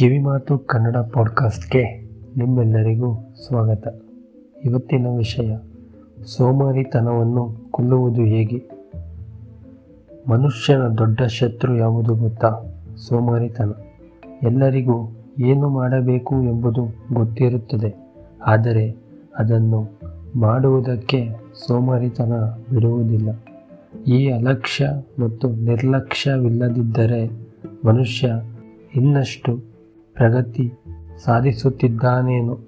ಕಿವಿಮಾತು ಕನ್ನಡ ಪಾಡ್ಕಾಸ್ಟ್ಗೆ ನಿಮ್ಮೆಲ್ಲರಿಗೂ ಸ್ವಾಗತ. ಇವತ್ತಿನ ವಿಷಯ, ಸೋಮಾರಿತನವನ್ನು ಕೊಲ್ಲುವುದು ಹೇಗೆ? ಮನುಷ್ಯನ ದೊಡ್ಡ ಶತ್ರು ಯಾವುದು ಗೊತ್ತಾ? ಸೋಮಾರಿತನ. ಎಲ್ಲರಿಗೂ ಏನು ಮಾಡಬೇಕು ಎಂಬುದು ಗೊತ್ತಿರುತ್ತದೆ. ಆದರೆ ಅದನ್ನು ಮಾಡುವುದಕ್ಕೆ ಸೋಮಾರಿತನ ಬಿಡುವುದಿಲ್ಲ. ಈ ಅಲಕ್ಷ್ಯ ಮತ್ತು ನಿರ್ಲಕ್ಷ್ಯವಿಲ್ಲದಿದ್ದರೆ ಮನುಷ್ಯ ಇನ್ನಷ್ಟು ಪ್ರಗತಿ ಸಾಧಿಸುತ್ತಿದ್ದಾನೇನೋ?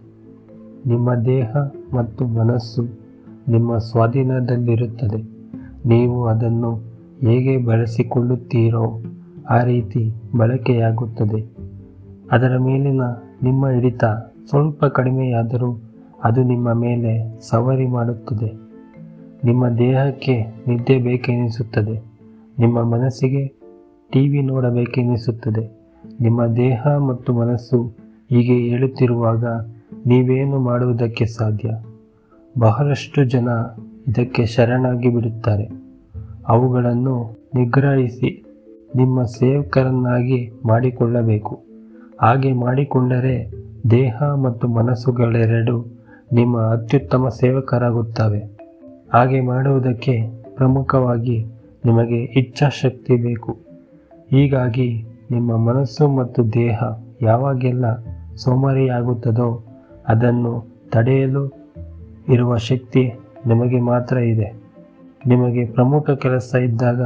ನಿಮ್ಮ ದೇಹ ಮತ್ತು ಮನಸ್ಸು ನಿಮ್ಮ ಸ್ವಾಧೀನದಲ್ಲಿರುತ್ತದೆ. ನೀವು ಅದನ್ನು ಹೇಗೆ ಬಳಸಿಕೊಳ್ಳುತ್ತೀರೋ ಆ ರೀತಿ ಬಳಕೆಯಾಗುತ್ತದೆ. ಅದರ ಮೇಲಿನ ನಿಮ್ಮ ಹಿಡಿತ ಸ್ವಲ್ಪ ಕಡಿಮೆಯಾದರೂ ಅದು ನಿಮ್ಮ ಮೇಲೆ ಸವಾರಿ ಮಾಡುತ್ತದೆ. ನಿಮ್ಮ ದೇಹಕ್ಕೆ ನಿದ್ದೆ ಬೇಕೆನಿಸುತ್ತದೆ. ನಿಮ್ಮ ಮನಸ್ಸಿಗೆ ಟಿ ವಿ ನೋಡಬೇಕೆನಿಸುತ್ತದೆ. ನಿಮ್ಮ ದೇಹ ಮತ್ತು ಮನಸ್ಸು ಹೀಗೆ ಹೇಳುತ್ತಿರುವಾಗ ನೀವೇನು ಮಾಡುವುದಕ್ಕೆ ಸಾಧ್ಯ? ಬಹಳಷ್ಟು ಜನ ಇದಕ್ಕೆ ಶರಣಾಗಿ ಬಿಡುತ್ತಾರೆ. ಅವುಗಳನ್ನು ನಿಗ್ರಹಿಸಿ ನಿಮ್ಮ ಸೇವಕರನ್ನಾಗಿ ಮಾಡಿಕೊಳ್ಳಬೇಕು. ಹಾಗೆ ಮಾಡಿಕೊಂಡರೆ ದೇಹ ಮತ್ತು ಮನಸ್ಸುಗಳೆರಡು ನಿಮ್ಮ ಅತ್ಯುತ್ತಮ ಸೇವಕರಾಗುತ್ತವೆ. ಹಾಗೆ ಮಾಡುವುದಕ್ಕೆ ಪ್ರಮುಖವಾಗಿ ನಿಮಗೆ ಇಚ್ಛಾಶಕ್ತಿ ಬೇಕು. ಹೀಗಾಗಿ ನಿಮ್ಮ ಮನಸ್ಸು ಮತ್ತು ದೇಹ ಯಾವಾಗೆಲ್ಲ ಸೋಮಾರಿಯಾಗುತ್ತದೋ ಅದನ್ನು ತಡೆಯಲು ಇರುವ ಶಕ್ತಿ ನಿಮಗೆ ಮಾತ್ರ ಇದೆ. ನಿಮಗೆ ಪ್ರಮುಖ ಕೆಲಸ ಇದ್ದಾಗ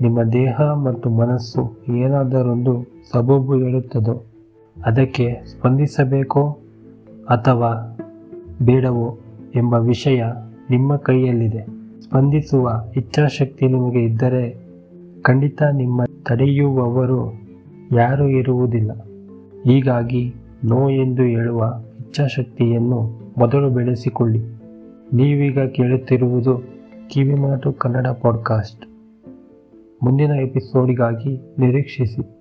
ನಿಮ್ಮ ದೇಹ ಮತ್ತು ಮನಸ್ಸು ಏನಾದರೊಂದು ಸಬೂಬು ಹೇಳುತ್ತದೋ ಅದಕ್ಕೆ ಸ್ಪಂದಿಸಬೇಕೋ ಅಥವಾ ಬೇಡವೋ ಎಂಬ ವಿಷಯ ನಿಮ್ಮ ಕೈಯಲ್ಲಿದೆ. ಸ್ಪಂದಿಸುವ ಇಚ್ಛಾಶಕ್ತಿ ನಿಮಗೆ ಇದ್ದರೆ ಖಂಡಿತ ನಿಮ್ಮ ತಡೆಯುವವರು ಯಾರೂ ಇರುವುದಿಲ್ಲ. ಹೀಗಾಗಿ ನೋ ಎಂದು ಹೇಳುವ ಇಚ್ಛಾಶಕ್ತಿಯನ್ನು ಮೊದಲು ಬೆಳೆಸಿಕೊಳ್ಳಿ. ನೀವೀಗ ಕೇಳುತ್ತಿರುವುದು ಕಿವಿಮಾತು ಕನ್ನಡ ಪಾಡ್ಕಾಸ್ಟ್. ಮುಂದಿನ ಎಪಿಸೋಡಿಗಾಗಿ ನಿರೀಕ್ಷಿಸಿ.